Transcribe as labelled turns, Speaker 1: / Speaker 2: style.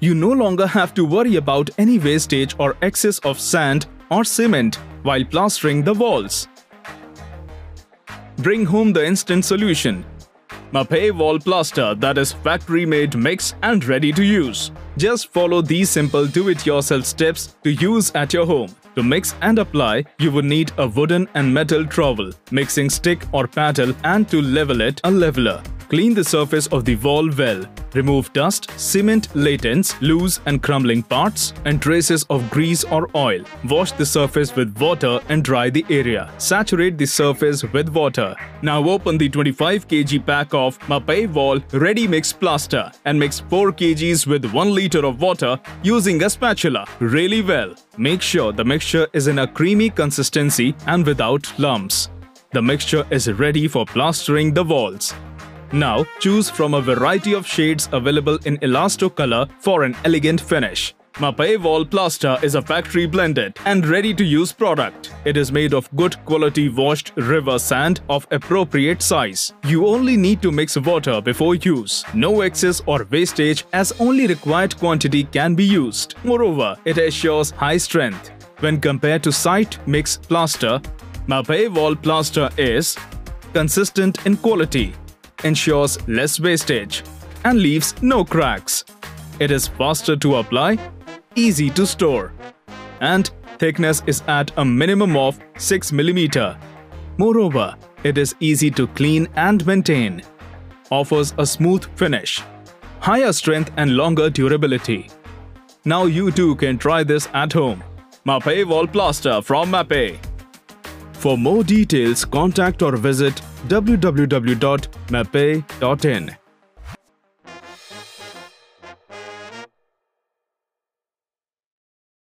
Speaker 1: You no longer have to worry about any wastage or excess of sand or cement while plastering the walls. Bring home the instant solution. Mapei wall plaster that is factory made mix and ready to use. Just follow these simple do-it-yourself steps to use at your home. To mix and apply, you would need a wooden and metal trowel, mixing stick or paddle and to level it, a leveler. Clean the surface of the wall well. Remove dust, cement laitance, loose and crumbling parts, and traces of grease or oil. Wash the surface with water and dry the area. Saturate the surface with water. Now open the 25 kg pack of Mapei Wall Ready Mix Plaster and mix 4 kgs with 1 liter of water using a spatula really well. Make sure the mixture is in a creamy consistency and without lumps. The mixture is ready for plastering the walls. Now, choose from a variety of shades available in Elastocolor for an elegant finish. Mapei Wall Plaster is a factory blended and ready to use product. It is made of good quality washed river sand of appropriate size. You only need to mix water before use. No excess or wastage as only required quantity can be used. Moreover, it assures high strength. When compared to site mix plaster, Mapei Wall Plaster is consistent in quality, ensures less wastage and leaves no cracks. It is faster to apply, easy to store, and thickness is at a minimum of 6 mm. Moreover, it is easy to clean and maintain. Offers a smooth finish, higher strength and longer durability. Now you too can try this at home. Mapei Wall Plaster from Mapei. For more details, contact or visit www.mapei.in.